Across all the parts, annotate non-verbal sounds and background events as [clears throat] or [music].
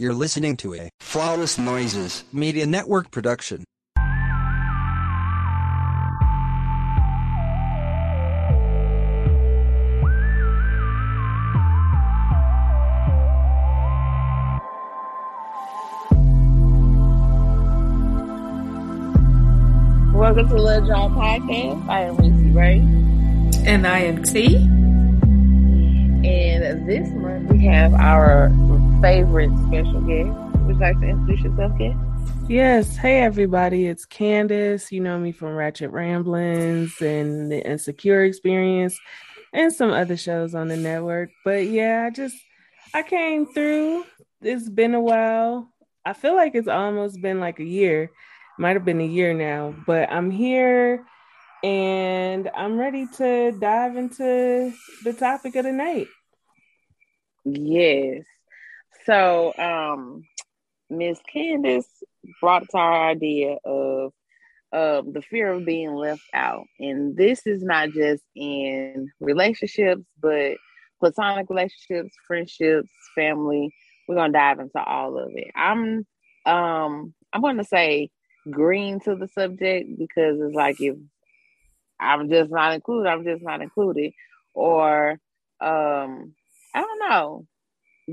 You're listening to a Flawless Noises Media Network production. Welcome to the Love Job Podcast. I am Reese Ray. And I am T. And this month we have our favorite special guest. Would you like to introduce yourself, guest? Yes. Hey, everybody. It's Candace. You know me from Ratchet Ramblings and the Insecure Experience and some other shows on the network. But yeah, I just, I came through. It's been a while. I feel like it's almost been like a year. Might have been a year now, but I'm here and I'm ready to dive into the topic of the night. Yes. So, um, Miss Candace brought to our idea of um, the fear of being left out, and this is not just in relationships, but platonic relationships, friendships, family. We're gonna dive into all of it. I'm, um, I'm gonna say green to the subject because it's like if I'm just not included, I'm just not included, or um, I don't know.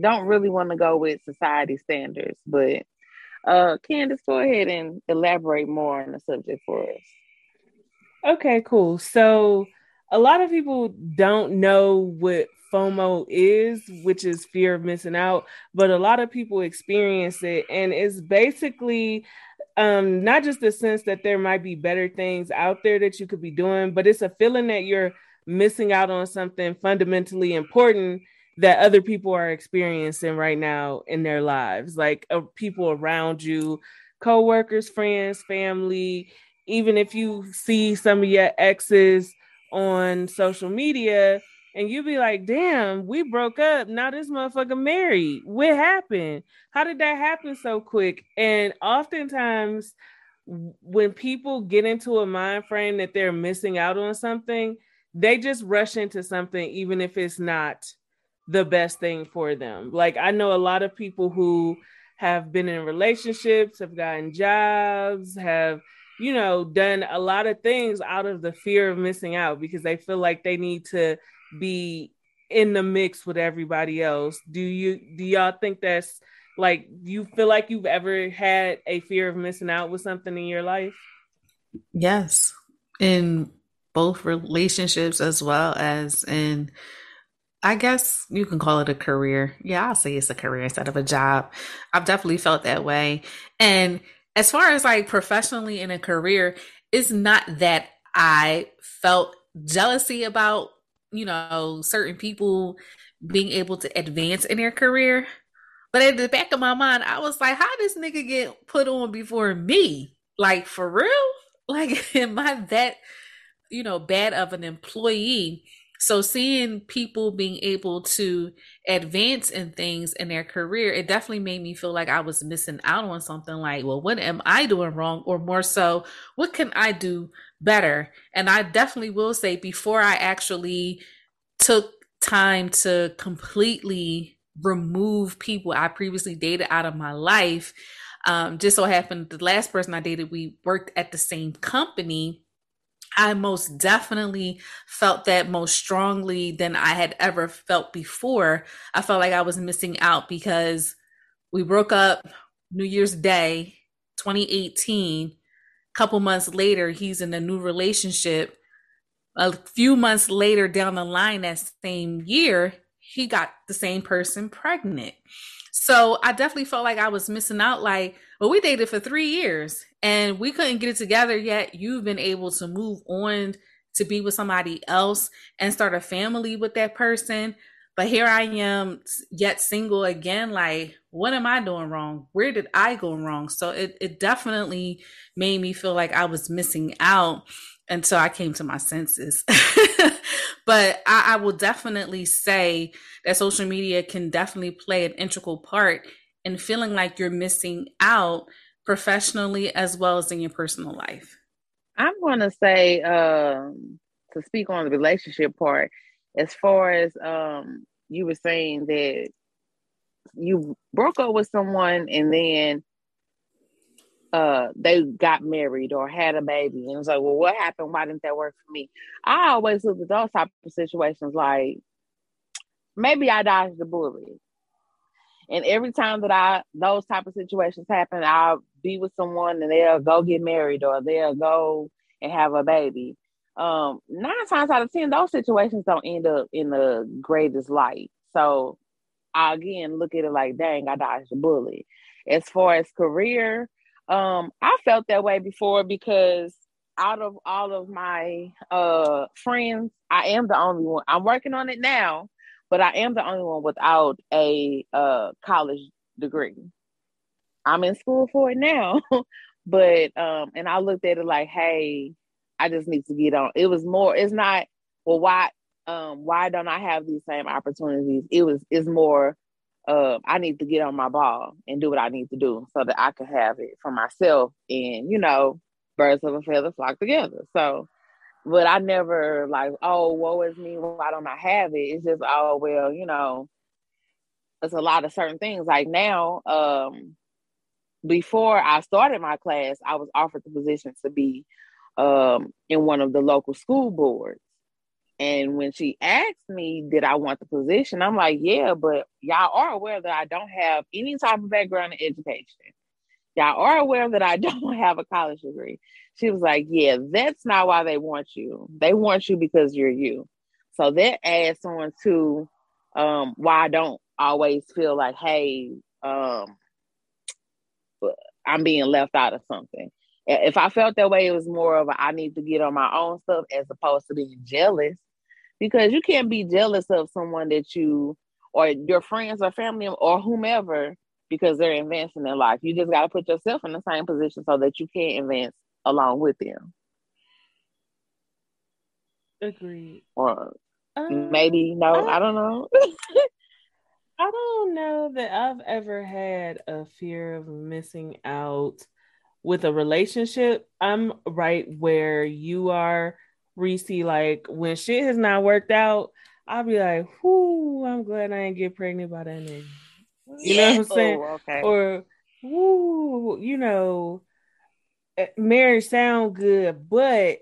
Don't really want to go with society standards, but uh, Candace, go ahead and elaborate more on the subject for us. Okay, cool. So a lot of people don't know what FOMO is, which is fear of missing out, but a lot of people experience it, and it's basically um, not just the sense that there might be better things out there that you could be doing, but it's a feeling that you're missing out on something fundamentally important that other people are experiencing right now in their lives, like uh, people around you, coworkers, friends, family. Even if you see some of your exes on social media, and you be like, damn, we broke up. Now this motherfucker married. What happened? How did that happen so quick? And oftentimes, when people get into a mind frame that they're missing out on something, they just rush into something, even if it's not the best thing for them. Like, I know a lot of people who have been in relationships, have gotten jobs, have you know, done a lot of things out of the fear of missing out because they feel like they need to be in the mix with everybody else. Do you do y'all think that's like you feel like you've ever had a fear of missing out with something in your life? Yes. In both relationships as well as in I guess you can call it a career. Yeah, I'll say it's a career instead of a job. I've definitely felt that way. And as far as like professionally in a career, it's not that I felt jealousy about you know, certain people being able to advance in their career. But at the back of my mind, I was like, how this nigga get put on before me? Like for real? Like, [laughs] am I that, you know, bad of an employee? So seeing people being able to advance in things in their career, it definitely made me feel like I was missing out on something like, well, what am I doing wrong? Or more so, what can I do better. And I definitely will say before I actually took time to completely remove people I previously dated out of my life, um, just so happened the last person I dated, we worked at the same company. I most definitely felt that most strongly than I had ever felt before. I felt like I was missing out because we broke up New Year's Day 2018 A couple months later, he's in a new relationship. A few months later down the line, that same year, he got the same person pregnant. So I definitely felt like I was missing out. Like, well, we dated for three years and we couldn't get it together yet. You've been able to move on to be with somebody else and start a family with that person. But here I am, yet single again. Like, what am I doing wrong? Where did I go wrong? So it, it definitely made me feel like I was missing out until I came to my senses. [laughs] [laughs] but I, I will definitely say that social media can definitely play an integral part in feeling like you're missing out professionally as well as in your personal life. I'm going to say, um, to speak on the relationship part, as far as um, you were saying that you broke up with someone and then uh they got married or had a baby and it's like well what happened? Why didn't that work for me? I always look at those type of situations like maybe i dodged the bullet. And every time that i those type of situations happen i'll be with someone and they'll go get married or they'll go and have a baby. Um nine times out of ten those situations don't end up in the greatest light. So i again look at it like dang i dodged the bullet. As far as career um, I felt that way before because out of all of my uh friends, I am the only one. I'm working on it now, but I am the only one without a uh college degree. I'm in school for it now, [laughs] but um, and I looked at it like, hey, I just need to get on. It was more. It's not well, why um why don't I have these same opportunities? It was it's more uh, I need to get on my ball and do what I need to do so that I can have it for myself. And you know, birds of a feather flock together. So, but I never like, oh, woe is me. Why don't I have it? It's just, oh, well, you know, it's a lot of certain things. Like now, um, before I started my class, I was offered the position to be um, in one of the local school boards. And when she asked me, did I want the position? I'm like, yeah, but y'all are aware that I don't have any type of background in education. Y'all are aware that I [laughs] don't have a college degree. She was like, yeah, that's not why they want you. They want you because you're you. So that adds on to um, why I don't always feel like, hey, um, I'm being left out of something. If I felt that way, it was more of a, I need to get on my own stuff as opposed to being jealous because you can't be jealous of someone that you or your friends or family or whomever because they're advancing in life. You just got to put yourself in the same position so that you can advance along with them. Agreed. Or um, maybe no, I, I don't know. [laughs] I don't know that I've ever had a fear of missing out with a relationship. I'm right where you are Reese, like when shit has not worked out, I'll be like, whoo, I'm glad I didn't get pregnant by that nigga. You yeah. know what I'm saying? Oh, okay. Or whoo, you know, eh, marriage sound good, but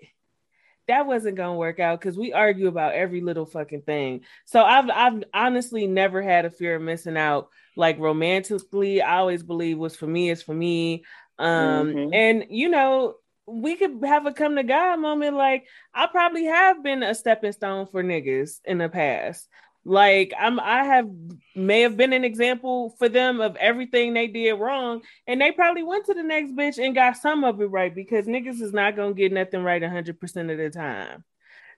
that wasn't gonna work out because we argue about every little fucking thing. So I've I've honestly never had a fear of missing out. Like romantically, I always believe what's for me is for me. Um, mm-hmm. and you know, we could have a come to God moment. Like I probably have been a stepping stone for niggas in the past. Like I'm I have may have been an example for them of everything they did wrong. And they probably went to the next bitch and got some of it right because niggas is not gonna get nothing right hundred percent of the time.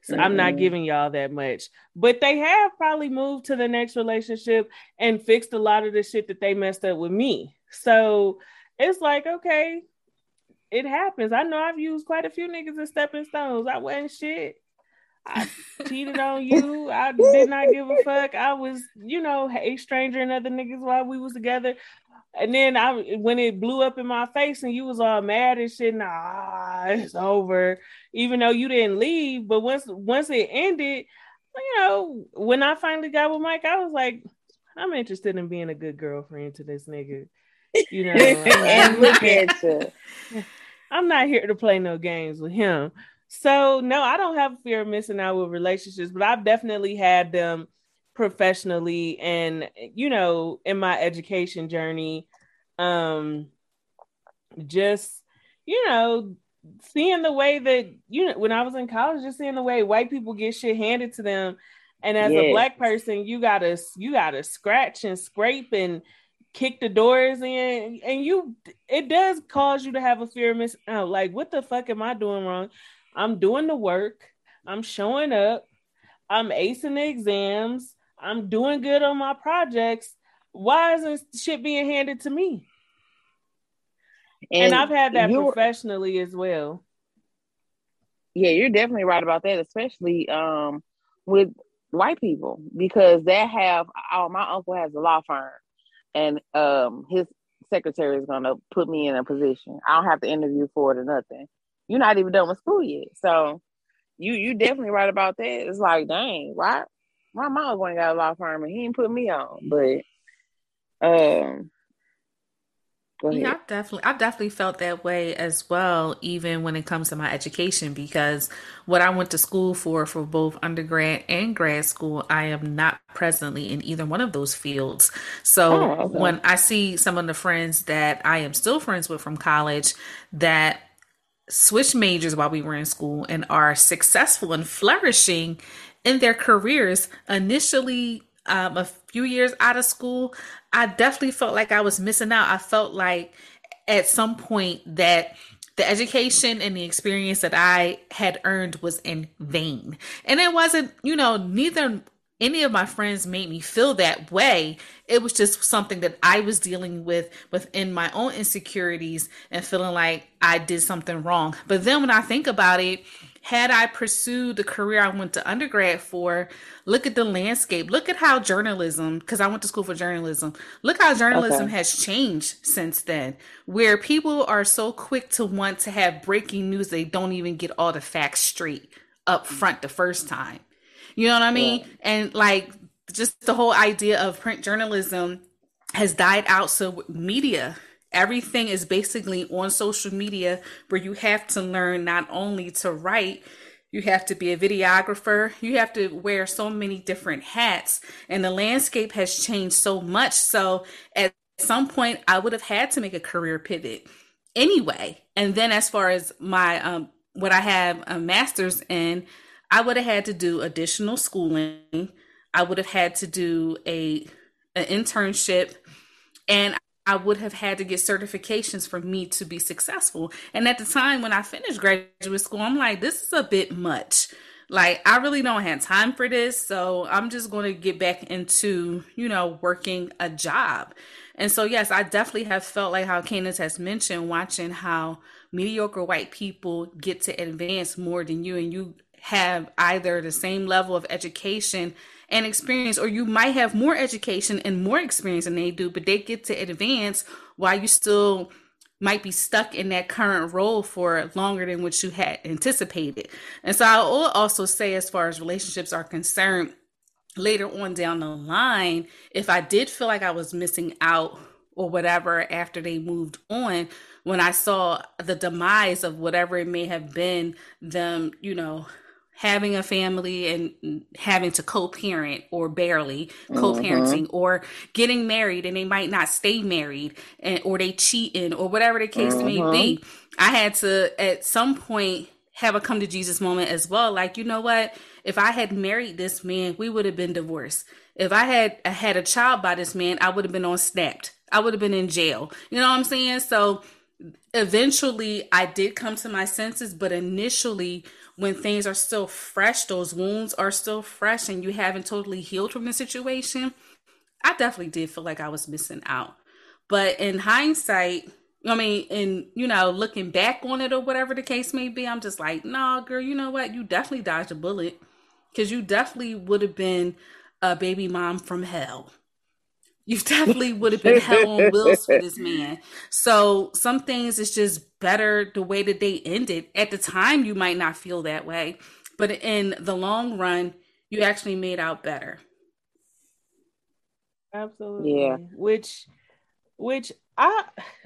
So mm-hmm. I'm not giving y'all that much. But they have probably moved to the next relationship and fixed a lot of the shit that they messed up with me. So it's like, okay, it happens. I know I've used quite a few niggas as stepping stones. I wasn't shit. I cheated on you. I did not give a fuck. I was, you know, a stranger and other niggas while we was together. And then I when it blew up in my face and you was all mad and shit, nah, it's over. Even though you didn't leave, but once once it ended, you know, when I finally got with Mike, I was like, I'm interested in being a good girlfriend to this nigga. You know, [laughs] and look at you. [laughs] I'm not here to play no games with him. So no, I don't have fear of missing out with relationships, but I've definitely had them professionally and you know in my education journey um just you know seeing the way that you know when I was in college just seeing the way white people get shit handed to them and as yes. a black person you got to you got to scratch and scrape and kick the doors in and you it does cause you to have a fear of missing out. Like what the fuck am i doing wrong? I'm doing the work. I'm showing up. I'm acing the exams. I'm doing good on my projects. Why isn't shit being handed to me? And, and i've had that professionally as well. Yeah you're definitely right about that especially um with white people because they have oh my uncle has a law firm and um his secretary is gonna put me in a position. I don't have to interview for it or nothing. You're not even done with school yet. So you you definitely right about that. It's like, dang, why my mom going got a law firm and he didn't put me on. But Um, yeah, I've definitely I've definitely felt that way as well, even when it comes to my education, because what I went to school for for both undergrad and grad school, I am not presently in either one of those fields. So oh, okay. when I see some of the friends that I am still friends with from college that switch majors while we were in school and are successful and flourishing in their careers initially um, a few years out of school, I definitely felt like I was missing out. I felt like at some point that the education and the experience that I had earned was in vain. And it wasn't, you know, neither any of my friends made me feel that way. It was just something that I was dealing with within my own insecurities and feeling like I did something wrong. But then when I think about it, had I pursued the career I went to undergrad for, look at the landscape. Look at how journalism, because I went to school for journalism, look how journalism okay. has changed since then, where people are so quick to want to have breaking news, they don't even get all the facts straight up front the first time. You know what I mean? Yeah. And like just the whole idea of print journalism has died out. So media everything is basically on social media where you have to learn not only to write you have to be a videographer you have to wear so many different hats and the landscape has changed so much. So at some point i would have had to make a career pivot anyway. And then as far as my um what i have a master's in i would have had to do additional schooling. I would have had to do a an internship. And I would have had to get certifications for me to be successful. And at the time when I finished graduate school, I'm like, this is a bit much. Like, I really don't have time for this. So I'm just going to get back into, you know, working a job. And so, yes, I definitely have felt like how Candace has mentioned, watching how mediocre white people get to advance more than you, and you have either the same level of education and experience, or you might have more education and more experience than they do, but they get to advance while you still might be stuck in that current role for longer than what you had anticipated. And so I'll also say, as far as relationships are concerned, later on down the line, if I did feel like I was missing out or whatever after they moved on, when I saw the demise of whatever it may have been, them, you know, having a family and having to co-parent or barely co-parenting mm-hmm. or getting married and they might not stay married and or they cheating or whatever the case mm-hmm. may be. I had to at some point have a come to jesus moment as well. Like you know what? If i had married this man we would have been divorced. If i had had a child by this man i would have been on snapped i would have been in jail. You know what i'm saying? So eventually i did come to my senses but initially when things are still fresh, those wounds are still fresh, and you haven't totally healed from the situation, I definitely did feel like I was missing out. But in hindsight, I mean, in you know, looking back on it or whatever the case may be, I'm just like, nah, girl, you know what? You definitely dodged a bullet because you definitely would have been a baby mom from hell you definitely would have been hell on wheels for this man. So some things it's just better the way that they ended. At the time, you might not feel that way, but in the long run, you actually made out better. Absolutely. Yeah. Which, which I, [laughs]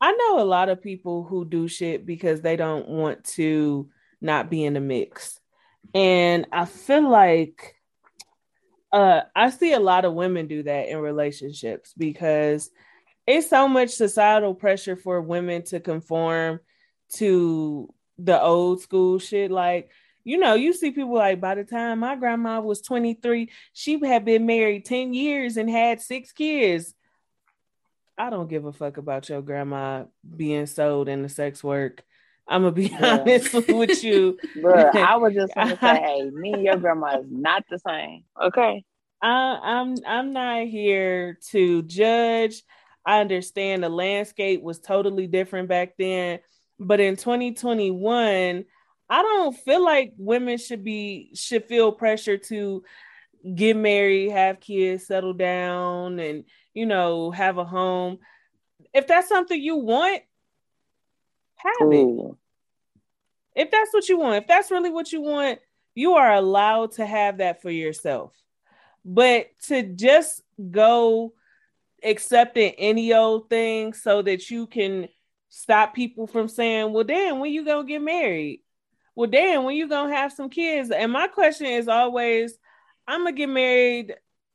I know a lot of people who do shit because they don't want to not be in the mix, and I feel like uh I see a lot of women do that in relationships because it's so much societal pressure for women to conform to the old school shit like you know, you see people like by the time my grandma was 23, she had been married 10 years and had six kids. I don't give a fuck about your grandma being sold into sex work. I'm gonna be [laughs] honest [laughs] with you. [laughs] Bro, I was just gonna say, hey, me and your grandma is not the same. Okay. I, I'm I'm not here to judge. I understand the landscape was totally different back then, but in 2021, I don't feel like women should be should feel pressure to get married, have kids, settle down, and you know have a home. If that's something you want, have it. If that's what you want, if that's really what you want, you are allowed to have that for yourself. But to just go accepting any old thing so that you can stop people from saying, "Well, damn, when you gonna get married? Well, damn, when you gonna have some kids?" And my question is always, "I'm gonna get married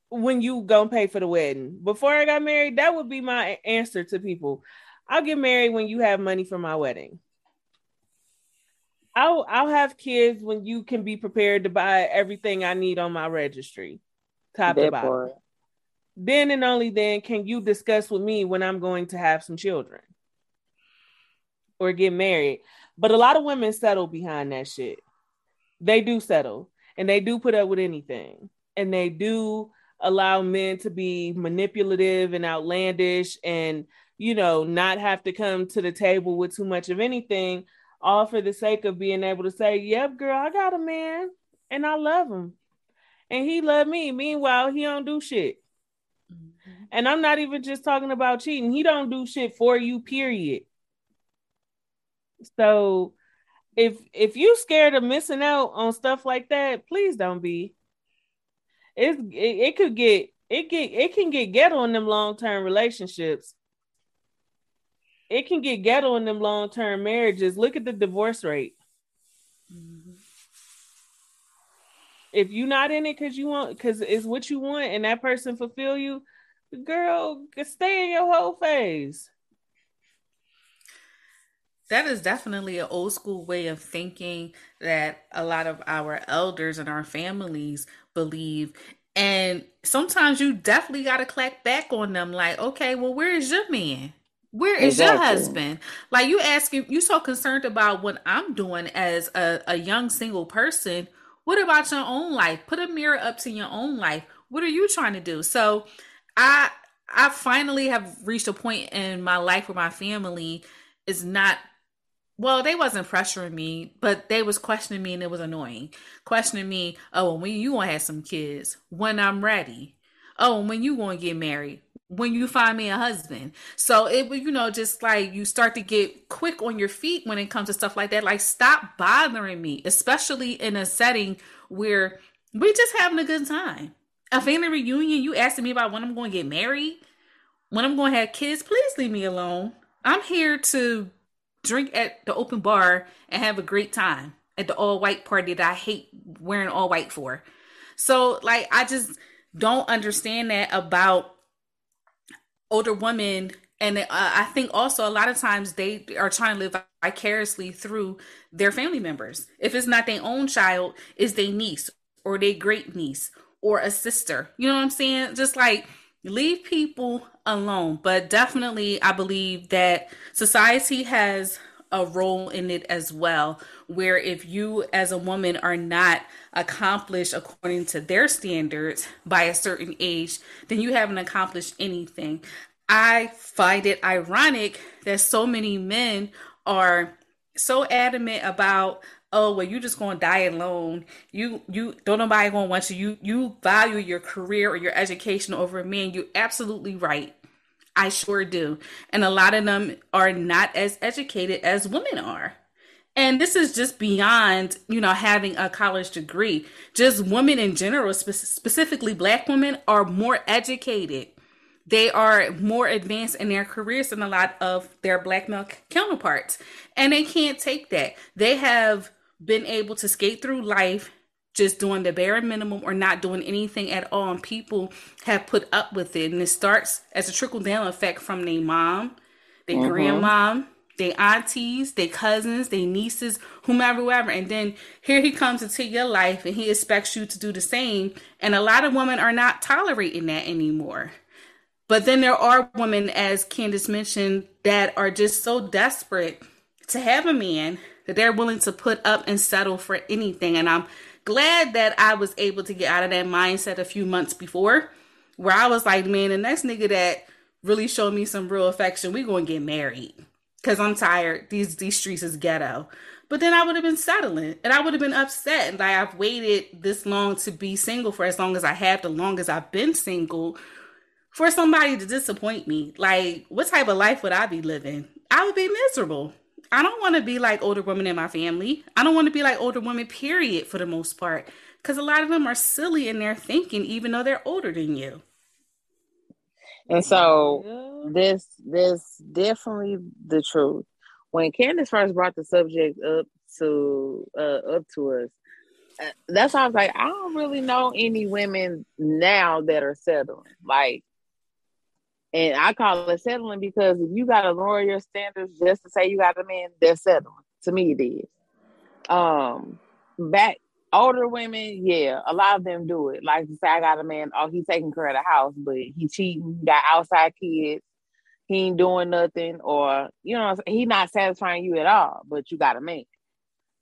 when you gonna pay for the wedding?" Before I got married, that would be my answer to people. I'll get married when you have money for my wedding. I'll I'll have kids when you can be prepared to buy everything I need on my registry, top to bottom. Then and only then can you discuss with me when I'm going to have some children or get married. But a lot of women settle behind that shit. They do settle and they do put up with anything. And they do allow men to be manipulative and outlandish and, you know, not have to come to the table with too much of anything, all for the sake of being able to say, Yep, girl, I got a man and I love him. And he loved me. Meanwhile, he don't do shit. Mm-hmm. And I'm not even just talking about cheating. He don't do shit for you, period. So if if you scared of missing out on stuff like that, please don't be. It's it, it could get it get it can get ghetto in them long term relationships. It can get ghetto in them long term marriages. Look at the divorce rate. Mm-hmm. If you're not in it because you want because it's what you want and that person fulfill you, girl, stay in your whole phase that is definitely an old school way of thinking that a lot of our elders and our families believe. And sometimes you definitely got to clack back on them like, okay, well, where is your man? Where is exactly. your husband? Like you asking, you so concerned about what I'm doing as a, a young single person. What about your own life? Put a mirror up to your own life. What are you trying to do? So I I finally have reached a point in my life where my family is not well, they wasn't pressuring me, but they was questioning me and it was annoying. Questioning me, oh, when you gonna have some kids, when I'm ready. Oh, when you gonna get married, when you find me a husband. So it you know, just like you start to get quick on your feet when it comes to stuff like that. Like stop bothering me, especially in a setting where we're just having a good time. A family reunion, you asking me about when I'm gonna get married, when I'm gonna have kids, please leave me alone. I'm here to drink at the open bar and have a great time at the all white party that I hate wearing all white for. So like I just don't understand that about older women and uh, I think also a lot of times they are trying to live vicariously through their family members. If it's not their own child, is their niece or their great niece or a sister. You know what I'm saying? Just like leave people alone. But definitely, I believe that society has a role in it as well. Where if you, as a woman, are not accomplished according to their standards by a certain age, then you haven't accomplished anything. I find it ironic that so many men are so adamant about oh well you're just gonna die alone you you don't nobody gonna want you you you value your career or your education over a man you're absolutely right i sure do. And a lot of them are not as educated as women are. And this is just beyond you know having a college degree. Just women in general spe- specifically black women are more educated. They are more advanced in their careers than a lot of their black male counterparts. And they can't take that. They have been able to skate through life just doing the bare minimum or not doing anything at all. And people have put up with it. And it starts as a trickle down effect from their mom, their mm-hmm. grandmom, their aunties, their cousins, their nieces, whomever, whoever. And then here he comes into your life and he expects you to do the same. And a lot of women are not tolerating that anymore. But then there are women, as Candace mentioned, that are just so desperate to have a man that they're willing to put up and settle for anything. And I'm glad that I was able to get out of that mindset a few months before, where I was like, man, the next nigga that really showed me some real affection, we gonna get married. Cause I'm tired. These these streets is ghetto. But then I would have been settling and I would have been upset. And like I've waited this long to be single for as long as I have, the longest I've been single, for somebody to disappoint me. Like, what type of life would I be living? I would be miserable. I don't want to be like older women in my family. I don't want to be like older women, period, for the most part. Because a lot of them are silly in their thinking, even though they're older than you. And so this this definitely the truth. When Candace first brought the subject up to uh, up to us, uh, that's why I was like, I don't really know any women now that are settling. Like, and I call it settling because if you gotta lower your standards just to say you got a man, they're settling. To me, it is. Um, back older women, yeah, a lot of them do it. Like say, I got a man, oh, he's taking care of the house, but he cheating, got outside kids, he ain't doing nothing, or you know, he not satisfying you at all, but you got a man.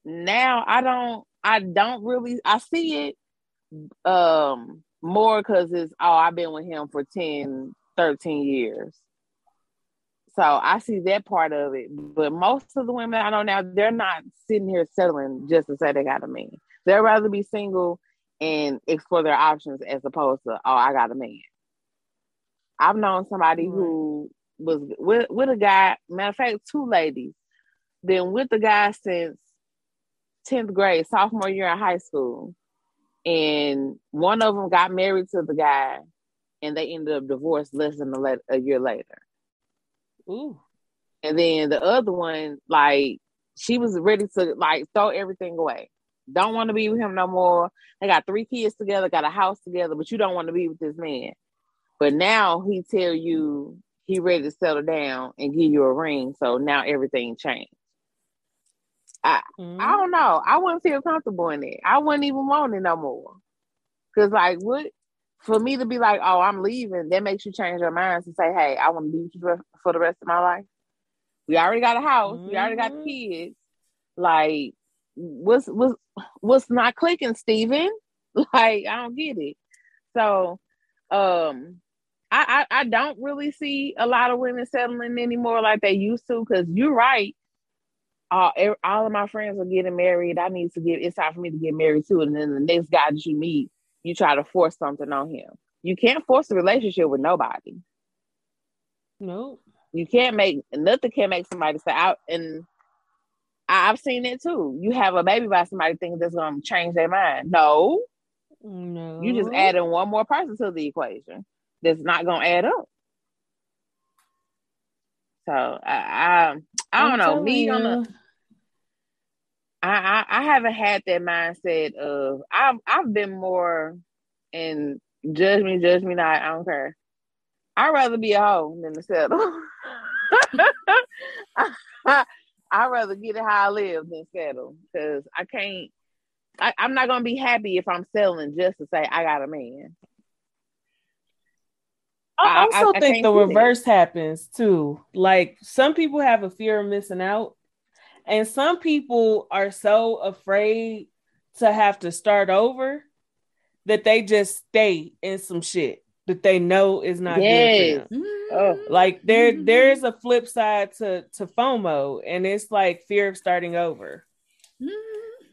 Now I don't, I don't really, I see it um more because it's oh, I've been with him for 10, 13 years. So I see that part of it. But most of the women I know now, they're not sitting here settling just to say they got a man. They'd rather be single and explore their options as opposed to, oh, I got a man. I've known somebody right. who was with, with a guy, matter of fact, two ladies, been with the guy since 10th grade, sophomore year in high school. And one of them got married to the guy and they ended up divorced less than a, le- a year later. Ooh. And then the other one, like, she was ready to like throw everything away. Don't want to be with him no more. They got three kids together, got a house together, but you don't want to be with this man. But now he tell you he ready to settle down and give you a ring. So now everything changed. I mm-hmm. I don't know. I wouldn't feel comfortable in it. I wouldn't even want it no more. Cause like what for me to be like, oh, I'm leaving, that makes you change your mind to say, hey, I want to be with you for the rest of my life. We already got a house. Mm-hmm. We already got mm-hmm. kids. Like, what's what's what's not clicking, Steven? [laughs] Like, I don't get it. So, um, I, I I don't really see a lot of women settling anymore like they used to. Because you're right. All, all of my friends are getting married. I need to get. It's time for me to get married too. And then the next guy that you meet you try to force something on him. You can't force a relationship with nobody. Nope. You can't make nothing can make somebody say out and I've seen it too. You have a baby by somebody thinking that's gonna change their mind. No. No. You just adding one more person to the equation that's not gonna add up. So I I, I don't know. Me you. on the I, I, I haven't had that mindset of I've I've been more and judge me, judge me not, I don't care. I'd rather be a hoe than to settle. I, [laughs] I'd rather get it how I live than settle because I can't I, I'm not gonna be happy if I'm selling just to say I got a man. I also I, think the reverse happens too. Like some people have a fear of missing out and some people are so afraid to have to start over that they just stay in some shit that they know is not yes. good for them. Oh. Like there mm-hmm. there is a flip side to to FOMO and it's like fear of starting over.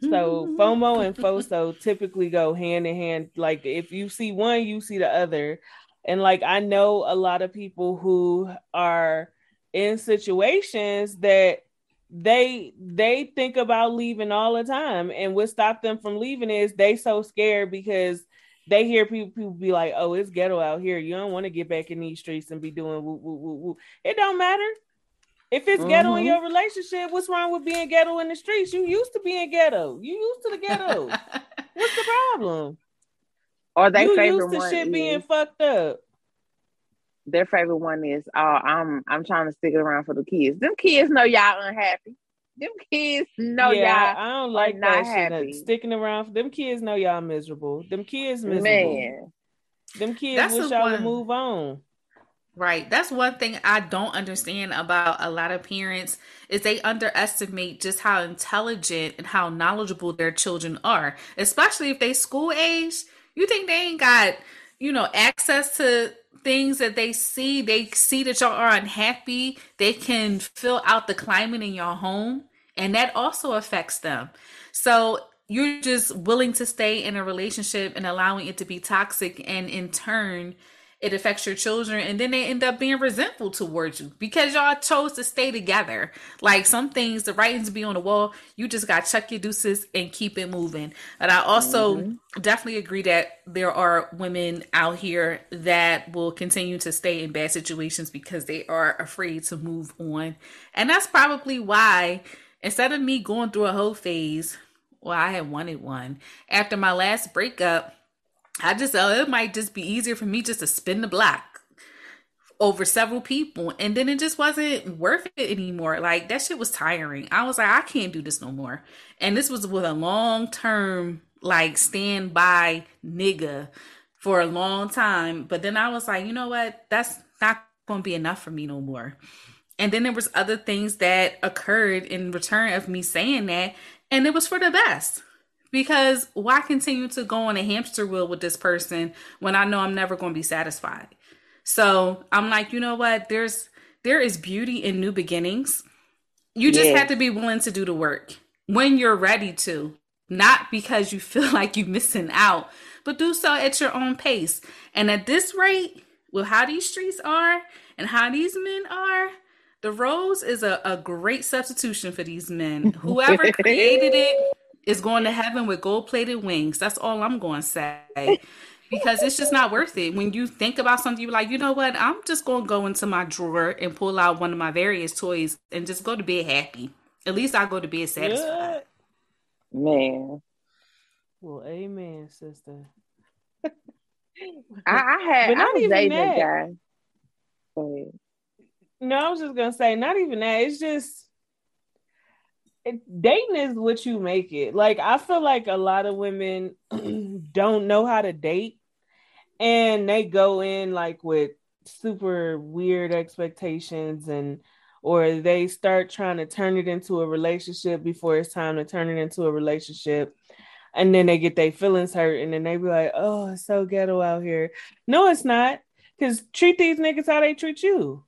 So mm-hmm. FOMO and FOSO typically go hand in hand. Like if you see one, you see the other. And like I know a lot of people who are in situations that they they think about leaving all the time. And what stopped them from leaving is they so scared because they hear people people be like oh it's ghetto out here. You don't want to get back in these streets and be doing woo, woo, woo, woo. it don't matter. If it's mm-hmm. ghetto in mm-hmm. your relationship what's wrong with being ghetto in the streets? You used to being ghetto. You used to the ghetto. [laughs] What's the problem? Or they you used to shit being fucked up their favorite one is, "Oh, I'm I'm trying to stick it around for the kids." Them kids know y'all unhappy. Them kids know yeah, y'all. I don't like not happy. Sticking around. For, Them kids know y'all miserable. Them kids miserable. Man. Them kids That's wish y'all would move on. Right. That's one thing I don't understand about a lot of parents is they underestimate just how intelligent and how knowledgeable their children are, especially if they school age. You think they ain't got, you know, access to things that they see, they see that y'all are unhappy, they can fill out the climate in your home, and that also affects them. So you're just willing to stay in a relationship and allowing it to be toxic, and in turn, it affects your children and then they end up being resentful towards you because y'all chose to stay together. Like some things the writings be on the wall. You just got chuck your deuces and keep it moving. And i also mm-hmm. definitely agree that there are women out here that will continue to stay in bad situations because they are afraid to move on. And that's probably why instead of me going through a whole phase well i had wanted one. After my last breakup I just uh, it might just be easier for me just to spin the block over several people and then it just wasn't worth it anymore. Like that shit was tiring. I was like, I can't do this no more. And this was with a long term like standby nigga for a long time. But then I was like, you know what? That's not gonna be enough for me no more. And then there was other things that occurred in return of me saying that, and it was for the best because why continue to go on a hamster wheel with this person when I know I'm never going to be satisfied? So I'm like, you know what? There's there is beauty in new beginnings. You just have to be willing to do the work when you're ready to, not because you [laughs] feel like you're missing out, but do so at your own pace. And at this rate, with how these streets are and how these men are, the rose is a, a great substitution for these men. [laughs] Whoever created it is going to heaven with gold plated wings. That's all I'm going to say. because it's just not worth it. When you think about something, you're like, you know what? I'm just going to go into my drawer and pull out one of my various toys and just go to bed happy. At least I go to bed satisfied. Man. Well, amen, sister. [laughs] I, I had, I was dating that guy. No, I was just gonna say, not even that. It's just dating is what you make it. Like I feel like a lot of women [clears throat] don't know how to date and they go in like with super weird expectations and or they start trying to turn it into a relationship before it's time to turn it into a relationship and then they get their feelings hurt and then they be like oh it's so ghetto out here. No it's not because treat these niggas how they treat you.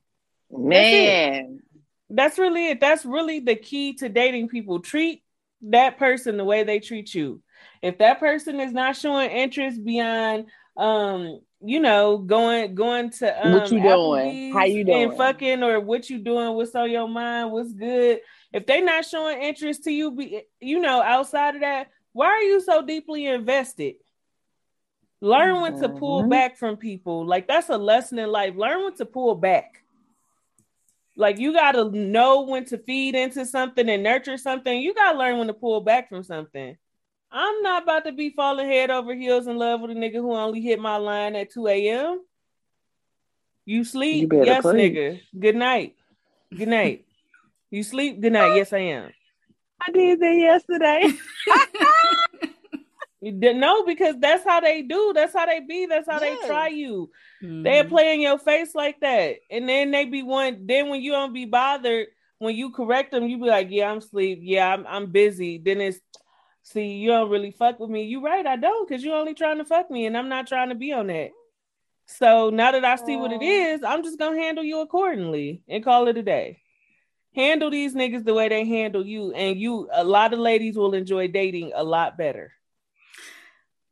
Man that's really it. That's really the key to dating people. Treat that person the way they treat you. If that person is not showing interest beyond um you know, going going to um, what you doing, how you doing, and fucking, or what you doing, what's on your mind, what's good. If they're not showing interest to you, be you know, outside of that, why are you so deeply invested? Learn mm-hmm. when to pull mm-hmm. back from people. Like that's a lesson in life. Learn when to pull back. Like you gotta know when to feed into something and nurture something. You gotta learn when to pull back from something. I'm not about to be falling head over heels in love with a nigga who only hit my line at 2 a.m. You sleep? You yes, play. nigga. Good night. Good night. you sleep? Good night. [laughs] Yes, I am. I did that yesterday. [laughs] No, because that's how they do. That's how they be. That's how they try you. Mm-hmm. They play in your face like that, and then they be one. Then when you don't be bothered, when you correct them, you be like, "Yeah, I'm asleep. Yeah, I'm I'm busy." Then it's, see, you don't really fuck with me. You right, I don't, because you only trying to fuck me, and I'm not trying to be on that. So now that I see what it is, I'm just gonna handle you accordingly and call it a day. Handle these niggas the way they handle you, and you. A lot of ladies will enjoy dating a lot better.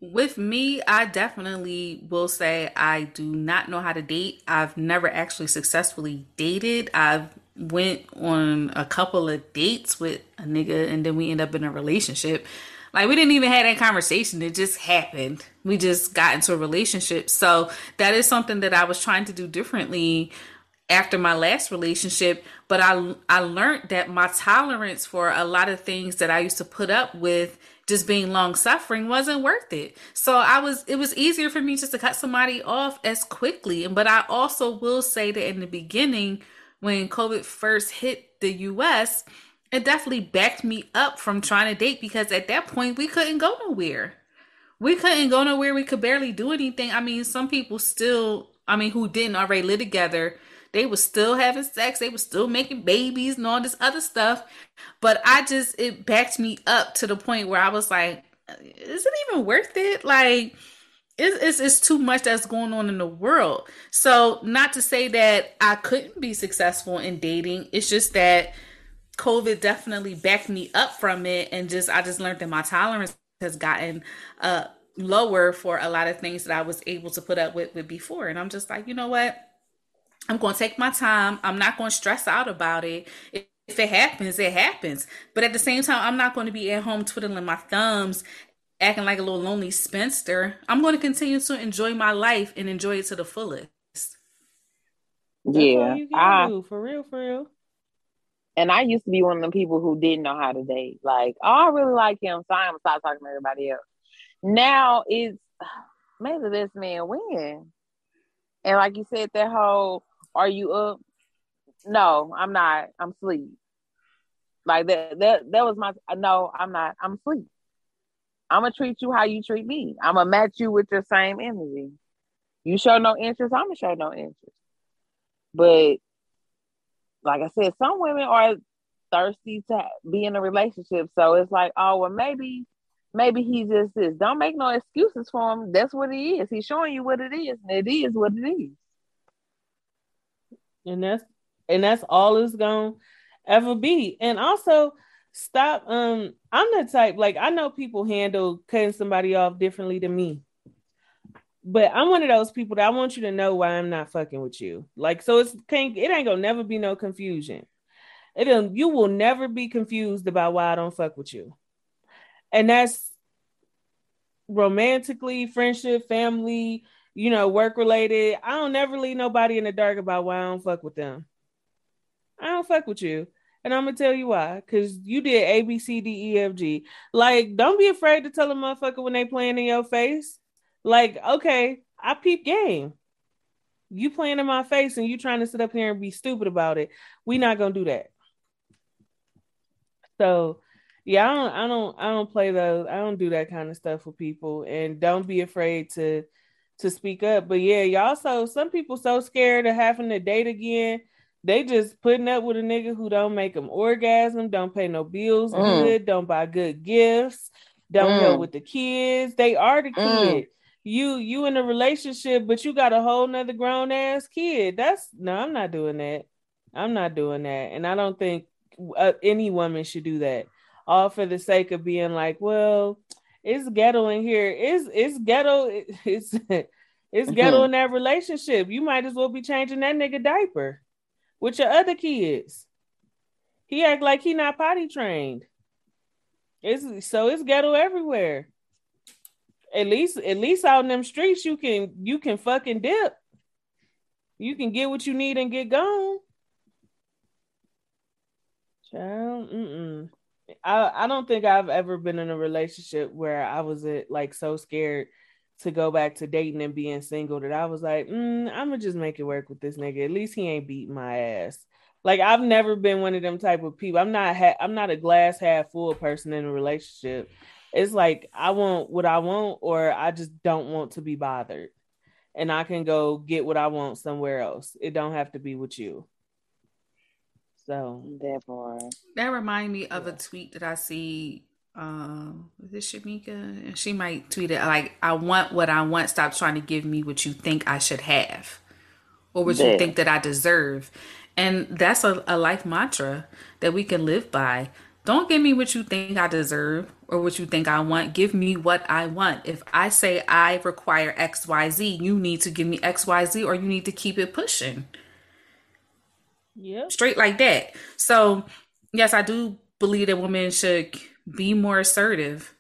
With me, I definitely will say I do not know how to date. I've never actually successfully dated. I've went on a couple of dates with a nigga and then we end up in a relationship. Like we didn't even have that conversation. It just happened. We just got into a relationship. So that is something that I was trying to do differently after my last relationship, but I I learned that my tolerance for a lot of things that I used to put up with just being long suffering wasn't worth it. So I was it was easier for me just to cut somebody off as quickly. But I also will say that in the beginning when COVID first hit the US, it definitely backed me up from trying to date because at that point we couldn't go nowhere. We couldn't go nowhere. We could barely do anything. I mean, some people still, I mean, who didn't already live together, they were still having sex. They were still making babies and all this other stuff. But I just, it backed me up to the point where I was like, is it even worth it? Like, it's, it's, it's too much that's going on in the world. So, not to say that I couldn't be successful in dating, it's just that COVID definitely backed me up from it. And just, I just learned that my tolerance has gotten uh, lower for a lot of things that I was able to put up with, with before. And I'm just like, you know what? I'm going to take my time. I'm not going to stress out about it. If it happens, it happens. But at the same time, I'm not going to be at home twiddling my thumbs, acting like a little lonely spinster. I'm going to continue to enjoy my life and enjoy it to the fullest. yeah, I, do, for real, for real. And I used to be one of the people who didn't know how to date. Like, oh, I really like him, so I'm gonna stop talking to everybody else. Now it's [sighs] maybe this man win. And like you said, that whole are you up? No, I'm not. I'm asleep. Like that that that was my no, I'm not. I'm asleep. I'm gonna treat you how you treat me. I'm gonna match you with your same energy. You show no interest, I'm gonna show no interest. But like I said, some women are thirsty to be in a relationship. So it's like, oh well maybe maybe he just is. Don't make no excuses for him. That's what he is. He's showing you what it is, and it is what it is. And that's and that's all it's gonna ever be. And also stop um I'm the type like I know people handle cutting somebody off differently than me. But I'm one of those people that I want you to know why I'm not fucking with you. Like so it's can't it ain't gonna never be no confusion. It'll you will never be confused about why I don't fuck with you and that's romantically, friendship, family, you know, work related. I don't never leave nobody in the dark about why I don't fuck with them. I don't fuck with you. And I'm gonna tell you why. Cause you did A, B, C, D, E, F, G. Like, don't be afraid to tell a motherfucker when they playing in your face. Like, okay, I peep game. You playing in my face and you trying to sit up here and be stupid about it. We not gonna do that. So yeah, I don't, I don't, I don't play those. I don't do that kind of stuff with people, and don't be afraid to to speak up. But yeah, y'all. So some people so scared of having to date again, they just putting up with a nigga who don't make them orgasm, don't pay no bills mm. good, don't buy good gifts, don't mm. help with the kids. They are the mm. kid. Mm. You you in a relationship, but you got a whole nother grown ass kid. That's no, I'm not doing that. I'm not doing that, and I don't think uh, any woman should do that all for the sake of being like, well, it's ghetto in here. It's it's ghetto. [laughs] It's it's ghetto mm-hmm. in that relationship. You might as well be changing that nigga diaper with your other kids. He act like he not potty trained. It's so it's ghetto everywhere. At least at least out in them streets you can you can fucking dip. You can get what you need and get gone. Child, mm-mm. I I don't think I've ever been in a relationship where I was like so scared to go back to dating and being single that I was like, mm, I'm gonna just make it work with this nigga. At least he ain't beating my ass. Like I've never been one of them type of people. I'm not ha- I'm not a glass half full person in a relationship. It's like I want what I want, or I just don't want to be bothered, and I can go get what I want somewhere else. It don't have to be with you. So that part. That remind me of a tweet that I see. Um, is it Shamika? She might tweet it like, "I want what I want. Stop trying to give me what you think I should have, or what yeah. you think that I deserve." And that's a, a life mantra that we can live by. Don't give me what you think I deserve or what you think I want. Give me what I want. If I say I require XYZ, you need to give me XYZ or you need to keep it pushing. Yeah. Straight like that. So, yes, I do believe that women should be more assertive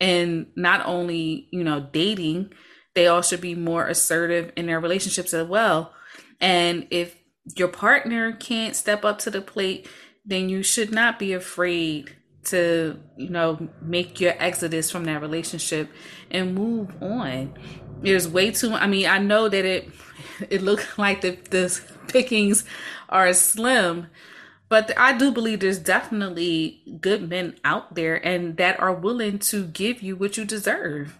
and not only, you know, dating, they all should be more assertive in their relationships as well. And if your partner can't step up to the plate, then you should not be afraid to, you know, make your exodus from that relationship and move on. There's way too I mean, I know that it [laughs] it looked like the the pickings are slim but I do believe there's definitely good men out there and that are willing to give you what you deserve.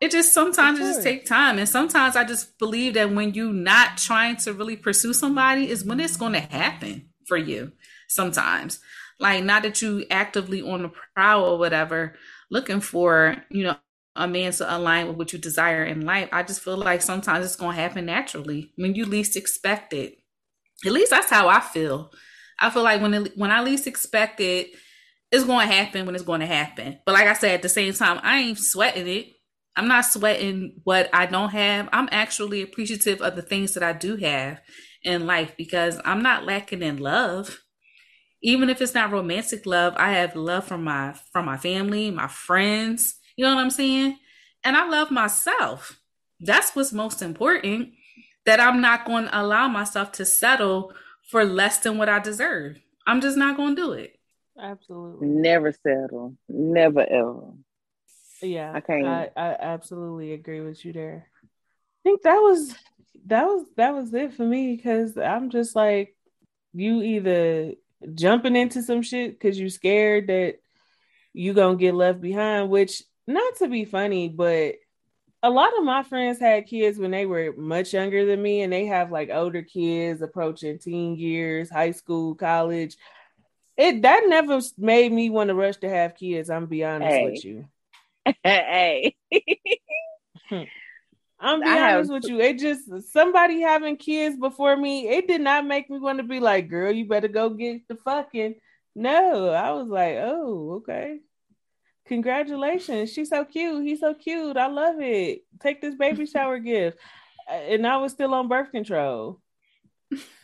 It just sometimes it just take time. And sometimes I just believe that when you're not trying to really pursue somebody is when it's gonna happen for you sometimes. Like not that you actively on the prowl or whatever, looking for, you know, a man to align with what you desire in life. I just feel like sometimes it's gonna happen naturally when you least expect it. At least that's how I feel. I feel like when it, when I least expect it, it's going to happen when it's going to happen. But like I said, at the same time, I ain't sweating it. I'm not sweating what I don't have. I'm actually appreciative of the things that I do have in life because I'm not lacking in love. Even if it's not romantic love, I have love from my from my family, my friends. You know what I'm saying? And I love myself. That's what's most important. That I'm not going to allow myself to settle for less than what I deserve. I'm just not going to do it. Absolutely. Never settle. Never ever. Yeah, I can't. I, I absolutely agree with you there. I think that was that was that was it for me because I'm just like you either jumping into some shit because you scared that you're gonna get left behind, which not to be funny, but a lot of my friends had kids when they were much younger than me, and they have like older kids approaching teen years, high school, college. It that never made me want to rush to have kids. I'm be honest Hey. with you. [laughs] hey. [laughs] I'm be I honest have- with you. It just somebody having kids before me. It did not make me want to be like, girl, you better go get the fucking. No, I was like, oh, okay. Congratulations. She's so cute. He's so cute. I love it. Take this baby [laughs] shower gift. And I was still on birth control.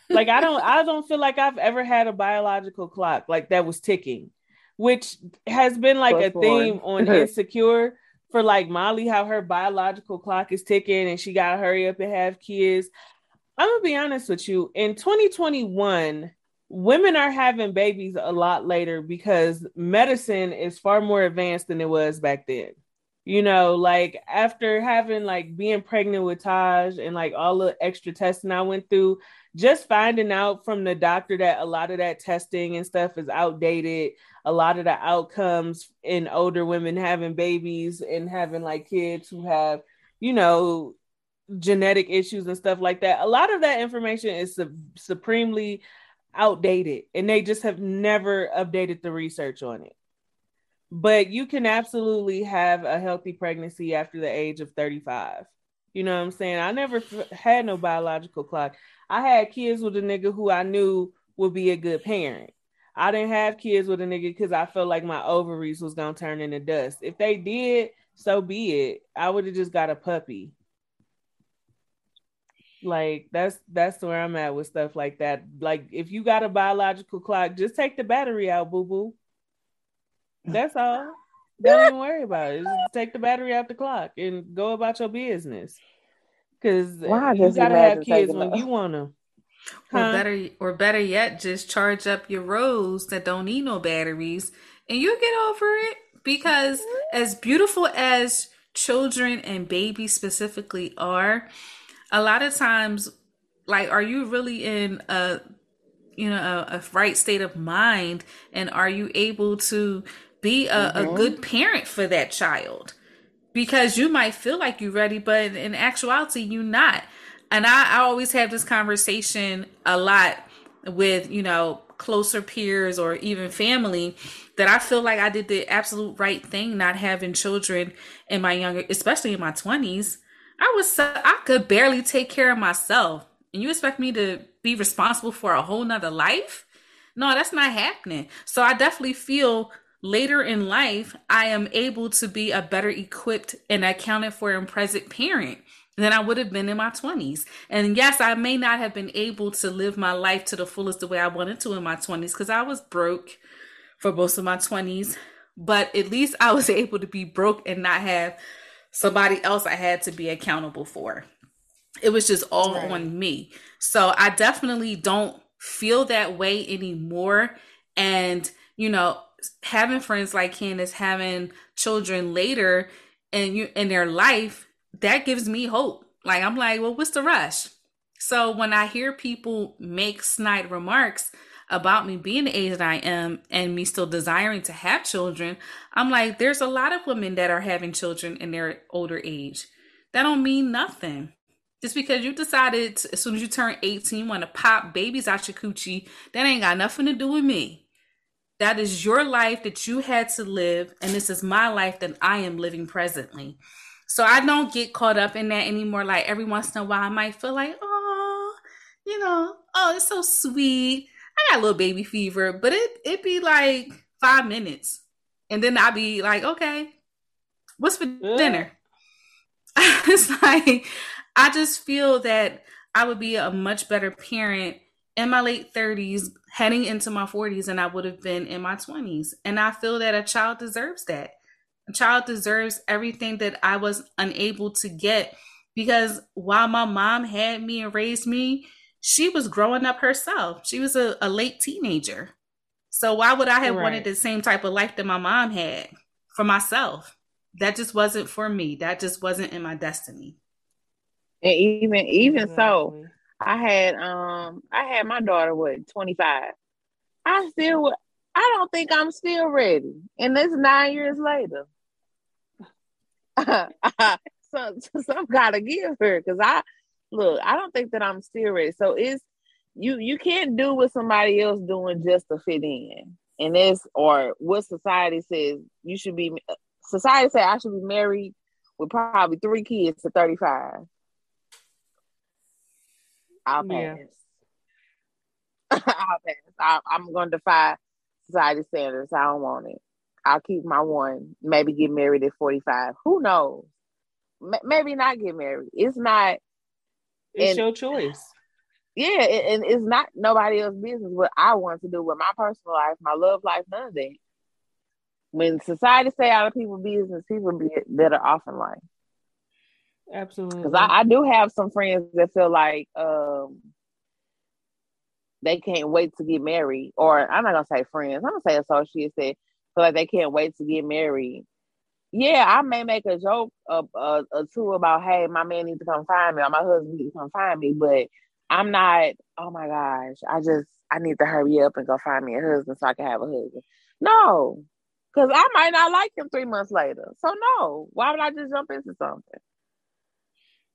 Like I don't I don't feel like I've ever had a biological clock like that was ticking, which has been like Plus a theme one. on [laughs] Insecure for like Molly, how her biological clock is ticking and she gotta hurry up and have kids. I'm gonna be honest with you. In 2021, women are having babies a lot later because medicine is far more advanced than it was back then. You know, like after having like being pregnant with Taj and like all the extra testing I went through, just finding out from the doctor that a lot of that testing and stuff is outdated. A lot of the outcomes in older women having babies and having like kids who have, you know, genetic issues and stuff like that. A lot of that information is su- supremely outdated and they just have never updated the research on it. But you can absolutely have a healthy pregnancy after the age of 35. You know what I'm saying? I never f- had no biological clock. I had kids with a nigga who I knew would be a good parent. I didn't have kids with a nigga because I felt like my ovaries was gonna turn into dust. If they did, so be it. I would have just got a puppy. Like that's that's where I'm at with stuff like that. Like if you got a biological clock, just take the battery out, boo boo. That's all. [laughs] Don't even worry about it. Just take the battery out the clock and go about your business. Cause Why you just gotta have kids when you want them. Or Huh? better, or better yet, just charge up your rose that don't need no batteries, and you'll get over it. Because [laughs] as beautiful as children and babies specifically are, a lot of times, like, are you really in a, you know, a, a right state of mind, and are you able to be a, a mm-hmm. good parent for that child? because you might feel like you're ready, but in actuality, you're not. And I, I always have this conversation a lot with, you know, closer peers or even family that I feel like I did the absolute right thing not having children in my younger, especially in my 20s. I was, so, I could barely take care of myself. And you expect me to be responsible for a whole nother life? No, that's not happening. So I definitely feel later in life, I am able to be a better equipped and accounted for and present parent than I would have been in my 20s. And yes, I may not have been able to live my life to the fullest the way I wanted to in my 20s because I was broke for most of my 20s. But at least I was [laughs] able to be broke and not have somebody else I had to be accountable for. It was just all Right. on me. So I definitely don't feel that way anymore. And, you know, having friends like Candace having children later and you in their life, that gives me hope. Like I'm like, well, what's the rush? So when I hear people make snide remarks about me being the age that I am and me still desiring to have children, I'm like, there's a lot of women that are having children in their older age. That don't mean nothing. Just because you decided to- as soon as you turn 18 want to pop babies out your coochie, that ain't got nothing to do with me. That is your life that you had to live, and this is my life that I am living presently. So I don't get caught up in that anymore. Like every once in a while, I might feel like, oh, you know, oh, it's so sweet. I got a little baby fever, but it it be like five minutes, and then I'd be like, okay, what's for dinner? [laughs] it's like I just feel that I would be a much better parent in my late 30s, heading into my 40s, and I would have been in my 20s. And I feel that a child deserves that. A child deserves everything that I was unable to get because while my mom had me and raised me, she was growing up herself. She was a, a late teenager. So why would I have right. wanted the same type of life that my mom had for myself? That just wasn't for me. That just wasn't in my destiny. And even even exactly. so, I had um I had my daughter what 25. I still I don't think I'm still ready. And this nine years later. so, [laughs] some some gotta give her because I look, I don't think that I'm serious. So it's you you can't do what somebody else doing just to fit in. And this or what society says you should be society say I should be married with probably three kids to 35. I'll pass. Yeah. [laughs] I'll pass. I, am going to defy society standards. I don't want it. I'll keep my one. Maybe get married at 45. Who knows? M- maybe not get married. It's not. It's and, your choice. Yeah, and it's not nobody else's business what I want to do with my personal life, my love life, none of that. When society say out of people's business, people be better off in life. Absolutely. Because I, I, do have some friends that feel like um, they can't wait to get married, or I'm not gonna say friends, I'm gonna say associates that feel like they can't wait to get married. Yeah, I may make a joke or, or, or two about, hey, my man needs to come find me, or my husband needs to come find me, but I'm not. Oh my gosh, I just I need to hurry up and go find me a husband so I can have a husband. No, because I might not like him three months later. So no, why would I just jump into something?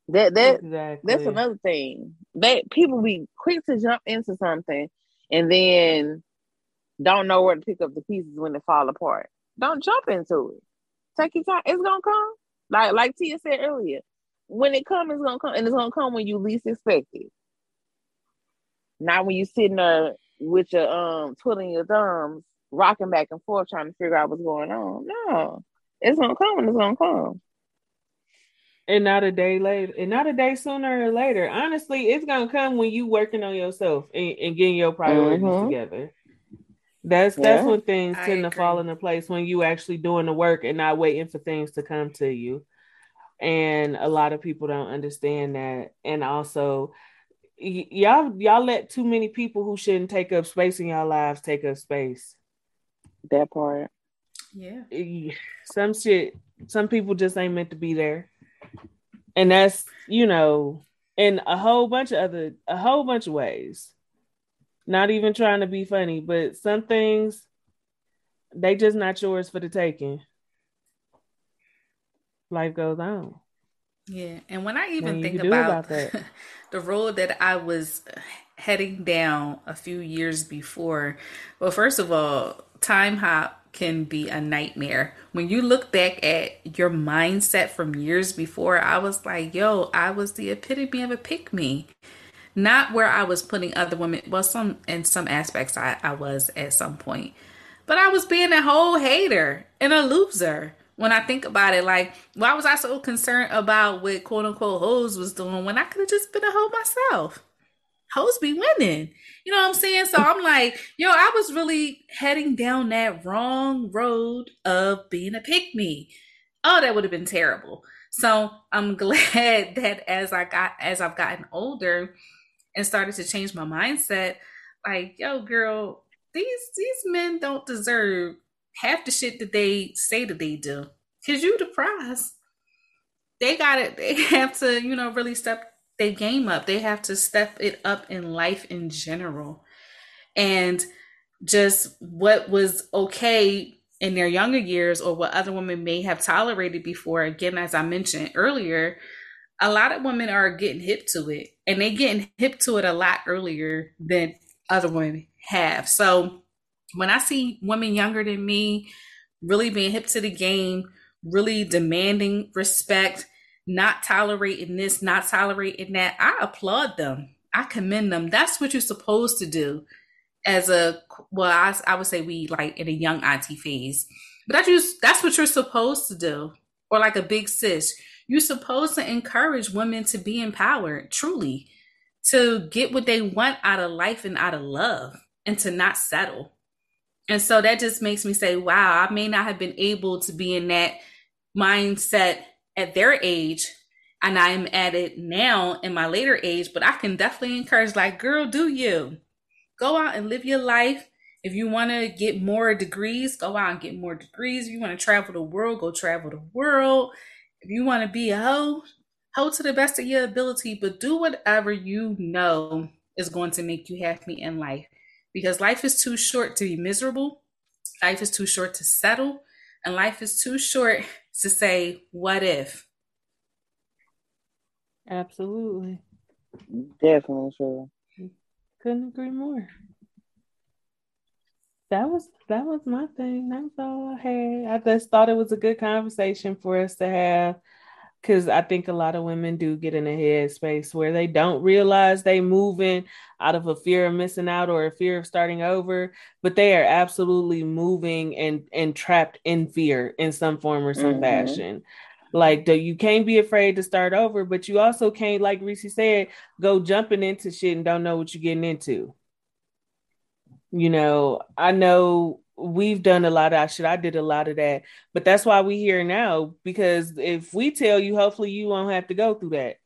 That that exactly. that's another thing. That people be quick to jump into something and then don't know where to pick up the pieces when they fall apart. Don't jump into it. Take your time. It's gonna come. Like like Tia said earlier. When it comes, it's gonna come, and it's gonna come when you least expect it. Not when you sitting there with your um twiddling your thumbs, rocking back and forth, trying to figure out what's going on. No, it's gonna come when it's gonna come and not a day later and not a day sooner or later honestly it's gonna come when you working on yourself and, and getting your priorities mm-hmm. together that's yeah. that's when things I tend agree. to fall into place when you actually doing the work and not waiting for things to come to you. And a lot of people don't understand that. And also y- y'all y'all let too many people who shouldn't take up space in y'all lives take up space. That part. Yeah. Some shit some people just ain't meant to be there. And that's you know in a whole bunch of other a whole bunch of ways not even trying to be funny but some things they just not yours for the taking life goes on yeah and when i even think about, about [laughs] the road that i was heading down a few years before well first of all time hop can be a nightmare. When you look back at your mindset from years before, I was like, yo, I was the epitome of a pick me. Not where I was putting other women, well, some in some aspects I, I was at some point, but I was being a whole hater and a loser. When I think about it, like, why was I so concerned about what quote unquote hoes was doing when I could have just been a hoe myself? Hoes be winning. You know what I'm saying? So I'm like, yo, I was really heading down that wrong road of being a pick me. Oh, that would have been terrible. So I'm [laughs] glad that as I got as I've gotten older and started to change my mindset, like, yo, girl, these these men don't deserve half the shit that they say that they do. Cause you the prize. They got it. [laughs] They have to, you know, really step they game up. They have to step it up in life in general. And just what was okay in their younger years or what other women may have tolerated before, again, as I mentioned earlier, a lot of women are getting hip to it and they getting hip to it a lot earlier than other women have. So when I see women younger than me really being hip to the game, really demanding respect, not tolerating this, not tolerating that, I applaud them. I commend them. That's what you're supposed to do as a well, I, I would say we like in a young auntie phase. But that's just that's what you're supposed to do. Or like a big sis. You're supposed to encourage women to be empowered, truly, to get what they want out of life and out of love, and to not settle. And so that just makes me say, wow, I may not have been able to be in that mindset at their age. And I'm at it now in my later age, but I can definitely encourage, like, girl, do you go out and live your life if you want to get more degrees, go out and get more degrees. If you want to travel the world, go travel the world. If you want to be a hoe, hoe to the best of your ability, but do whatever you know is going to make you happy in life. Because life is too short to be miserable. Life is too short to settle. And life is too short to say, what if? Absolutely. Definitely true. Couldn't agree more that was that was my thing. That's all I had. I just thought it was a good conversation for us to have because I think a lot of women do get in a headspace where they don't realize they moving out of a fear of missing out or a fear of starting over, but they are absolutely moving and and trapped in fear in some form or some mm-hmm. fashion. Like the, you can't be afraid to start over, but you also can't, like Reese said, go jumping into shit and don't know what you're getting into. You know, I know we've done a lot of shit. I did a lot of that, but that's why we here now because if we tell you, hopefully you won't have to go through that.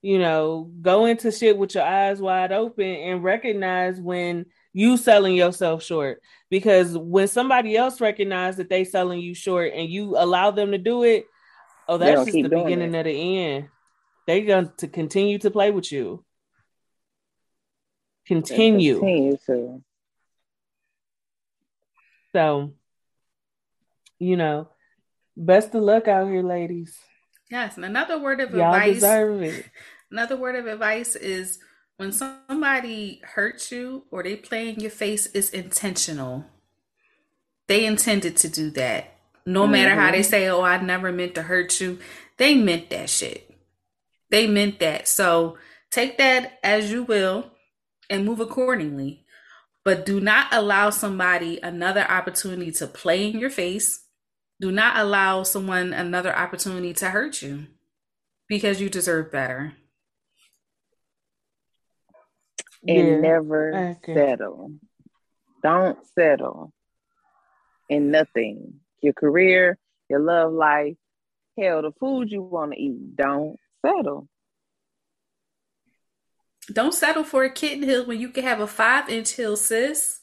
You know, go into shit with your eyes wide open and recognize when you selling yourself short because when somebody else recognize that they selling you short and you allow them to do it, oh, that's just the beginning it. of the end. They're going to continue to play with you continue. Continue to. So, you know, best of luck out here, ladies. Yes, and another word of Y'all advice. Deserve it. [laughs] Another word of advice is when somebody hurts you or they play in your face, it's intentional. They intended to do that. No mm-hmm. matter how they mm-hmm. say, "Oh, I never meant to hurt you," they meant that shit. They meant that. So take that as you will and move accordingly. But do not allow somebody another opportunity to play in your face. Do not allow someone another opportunity to hurt you because you deserve better. And yeah. never okay. settle. Don't settle in nothing. Your career, your love life, hell, the food you want to eat. Don't settle. Don't settle for a kitten heel when you can have a five inch heel, sis.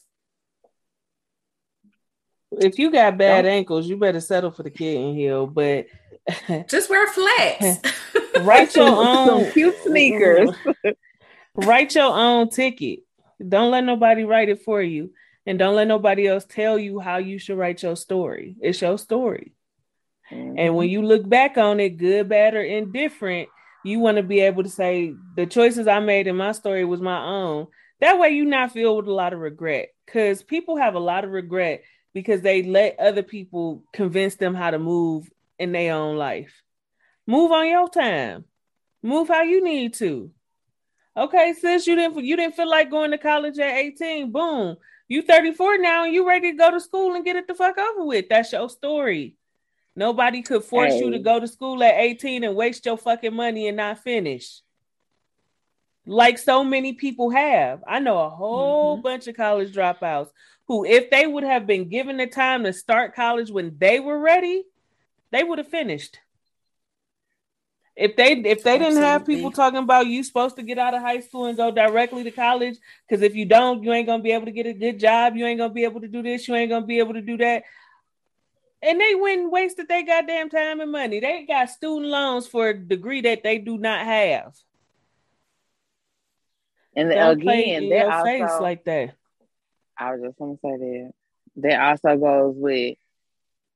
If you got bad Don't. ankles, you better settle for the kitten heel. But [laughs] just wear flats. [laughs] write your [laughs] own cute sneakers. write your own ticket. Don't let nobody write it for you. And don't let nobody else tell you how you should write your story. It's your story. Mm-hmm. And when you look back on it, good, bad, or indifferent, you want to be able to say the choices I made in my story was my own. That way you not feel with a lot of regret. Cause people have a lot of regret because they let other people convince them how to move in their own life. Move on your time. Move how you need to. Okay, since you didn't you didn't feel like going to college at 18, boom. You 34 now and you ready to go to school and get it the fuck over with. That's your story. Nobody could force hey. you to go to school at 18 and waste your fucking money and not finish. Like so many people have. I know a whole mm-hmm. bunch of college dropouts who, if they would have been given the time to start college when they were ready, they would have finished. If they if they didn't have people talking about you supposed to get out of high school and go directly to college, because if you don't, you ain't gonna be able to get a good job, you ain't gonna be able to do this, you ain't gonna be able to do that and they went and wasted their goddamn time and money. They got student loans for a degree that they do not have. And Don't again, they also, face like that. I was just gonna say that. That also goes with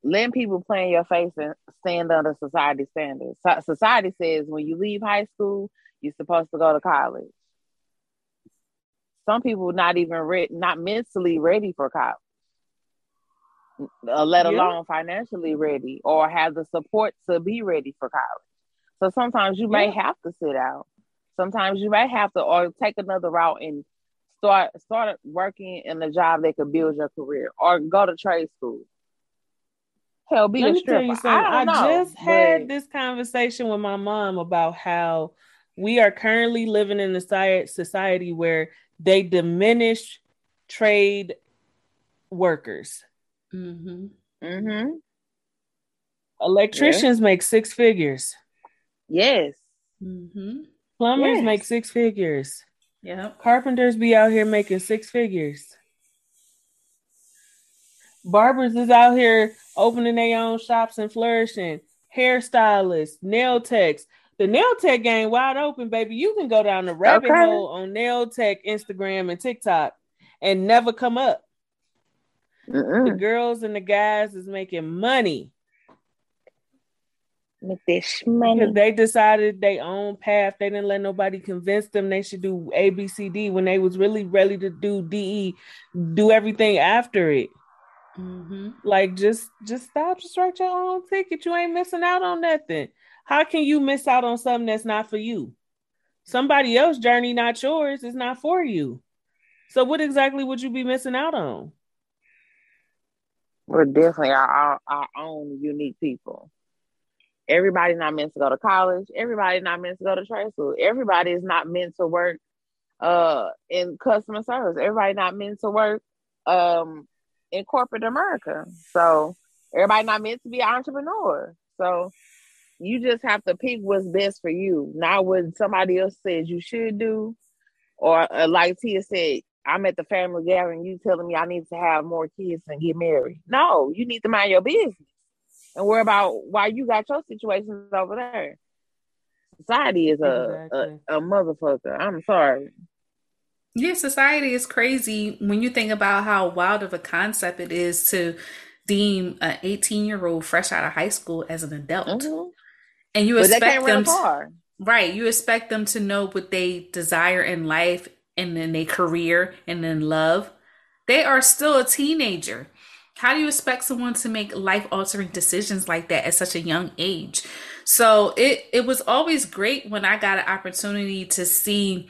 letting people play in your face and stand under society standards. So society says when you leave high school, you're supposed to go to college. Some people not even re- not mentally ready for college uh, let alone financially ready or have the support to be ready for college. So sometimes you yeah. may have to sit out. Sometimes you may have to or take another route and start start working in a job that could build your career or go to trade school. Hell, be Let a stripper. you. I, I, know, just had this conversation with my mom about how we are currently living in a society where they diminish trade workers. Mm-hmm. Mhm. Electricians make six figures. Yes. Mm-hmm. Plumbers Yes. make six figures. Yep. Carpenters be out here making six figures. Barbers is out here opening their own shops and flourishing. Hairstylists, nail techs. The nail tech game wide open, baby. You can go down the rabbit Okay. hole on nail tech, Instagram, and TikTok and never come up. The Mm-mm. girls and the guys is making money Make this because money. they decided their own path. They didn't let nobody convince them they should do A, B, C, D when they was really ready to do D, E, do everything after it. Mm-hmm. Like just just stop, just write your own ticket. You ain't missing out on nothing. How can you miss out on something that's not for you? Somebody else's journey, not yours, is not for you. So what exactly would you be missing out on? We're definitely our, our, our own unique people. Everybody's not meant to go to college. Everybody's not meant to go to trade school. Everybody is not meant to work uh in customer service. Everybody not meant to work um in corporate America. So everybody not meant to be an entrepreneur. So you just have to pick what's best for you, not what somebody else says you should do. Or uh, like Tia said, I'm at the family gathering, you telling me I need to have more kids and get married. No, you need to mind your business and worry about why you got your situations over there. Society is a, Exactly. a, a motherfucker. I'm sorry. Yeah, society is crazy when you think about how wild of a concept it is to deem an 18 year old fresh out of high school as an adult. Mhm. And you But expect them to, right, you expect them to know what they desire in life and then a career and then love. They are still a teenager. How do you expect someone to make life altering decisions like that at such a young age? So it it was always great when I got an opportunity to see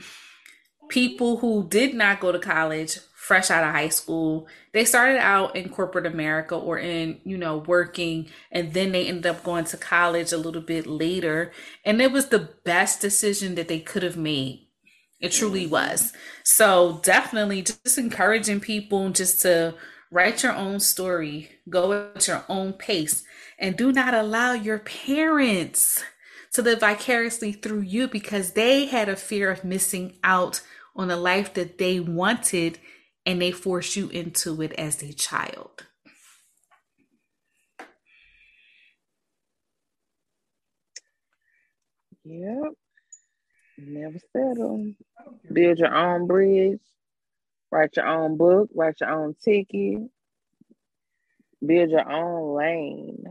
people who did not go to college fresh out of high school they started out in corporate america or in you know working and then they ended up going to college a little bit later and it was the best decision that they could have made it truly was so definitely just encouraging people just to write your own story go at your own pace and do not allow your parents to live vicariously through you because they had a fear of missing out on a life that they wanted and they forced you into it as a child. Yep. Never settle. Build your own bridge. Write your own book. Write your own ticket. Build your own lane.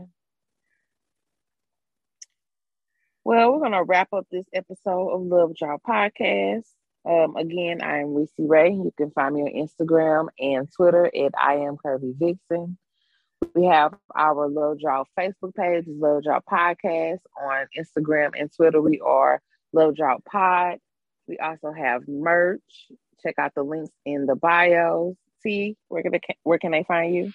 Well, we're gonna wrap up this episode of Love Draw Podcast. Um, again, I am Reese Ray. You can find me on Instagram and Twitter at I am Kirby Vixen. We have our Love Draw Facebook page, Love Draw Podcast. On Instagram and Twitter, we are Love Draw Pod. We also have merch. Check out the links in the bios. T, where can they, where can they find you?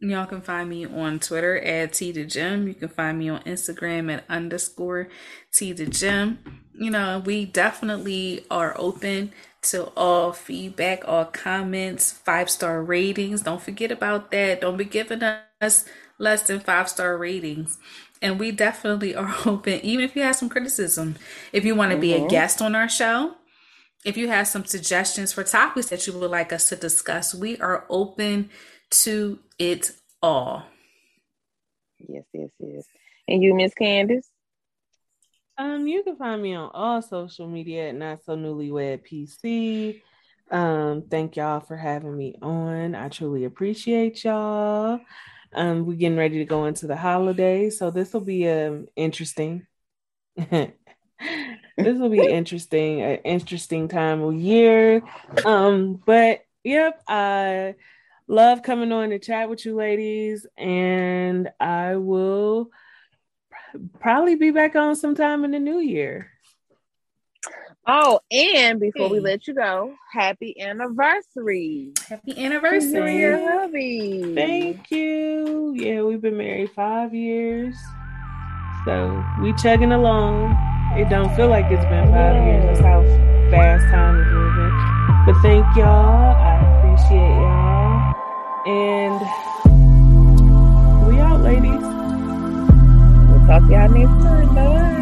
Y'all can find me on Twitter at T the Gym. You can find me on Instagram at underscore T the Gym. You know, we definitely are open to all feedback, all comments, five star ratings. Don't forget about that. Don't be giving us less than five star ratings. And we definitely are [laughs] open, even if you have some criticism. If you want to be a Mhm. guest on our show, if you have some suggestions for topics that you would like us to discuss, we are open to it all. Yes, yes, yes. And you, Miss Candace? Um, you can find me on all social media at Not So Newlywed PC. Um, thank y'all for having me on. I truly appreciate y'all. Um, we're getting ready to go into the holiday, so this will be um interesting. [laughs] this will be [laughs] interesting, an interesting time of year. Um, but yep, I love coming on to chat with you ladies, and I will probably be back on sometime in the new year. Oh, and before hey. we let you go, happy anniversary. Happy anniversary. Your hubby. Thank you. Yeah, we've been married five years. So we chugging along. It don't feel like it's been five years. That's how fast time is moving. But thank y'all. I appreciate y'all. And we out, ladies. We'll talk to y'all next time. Bye.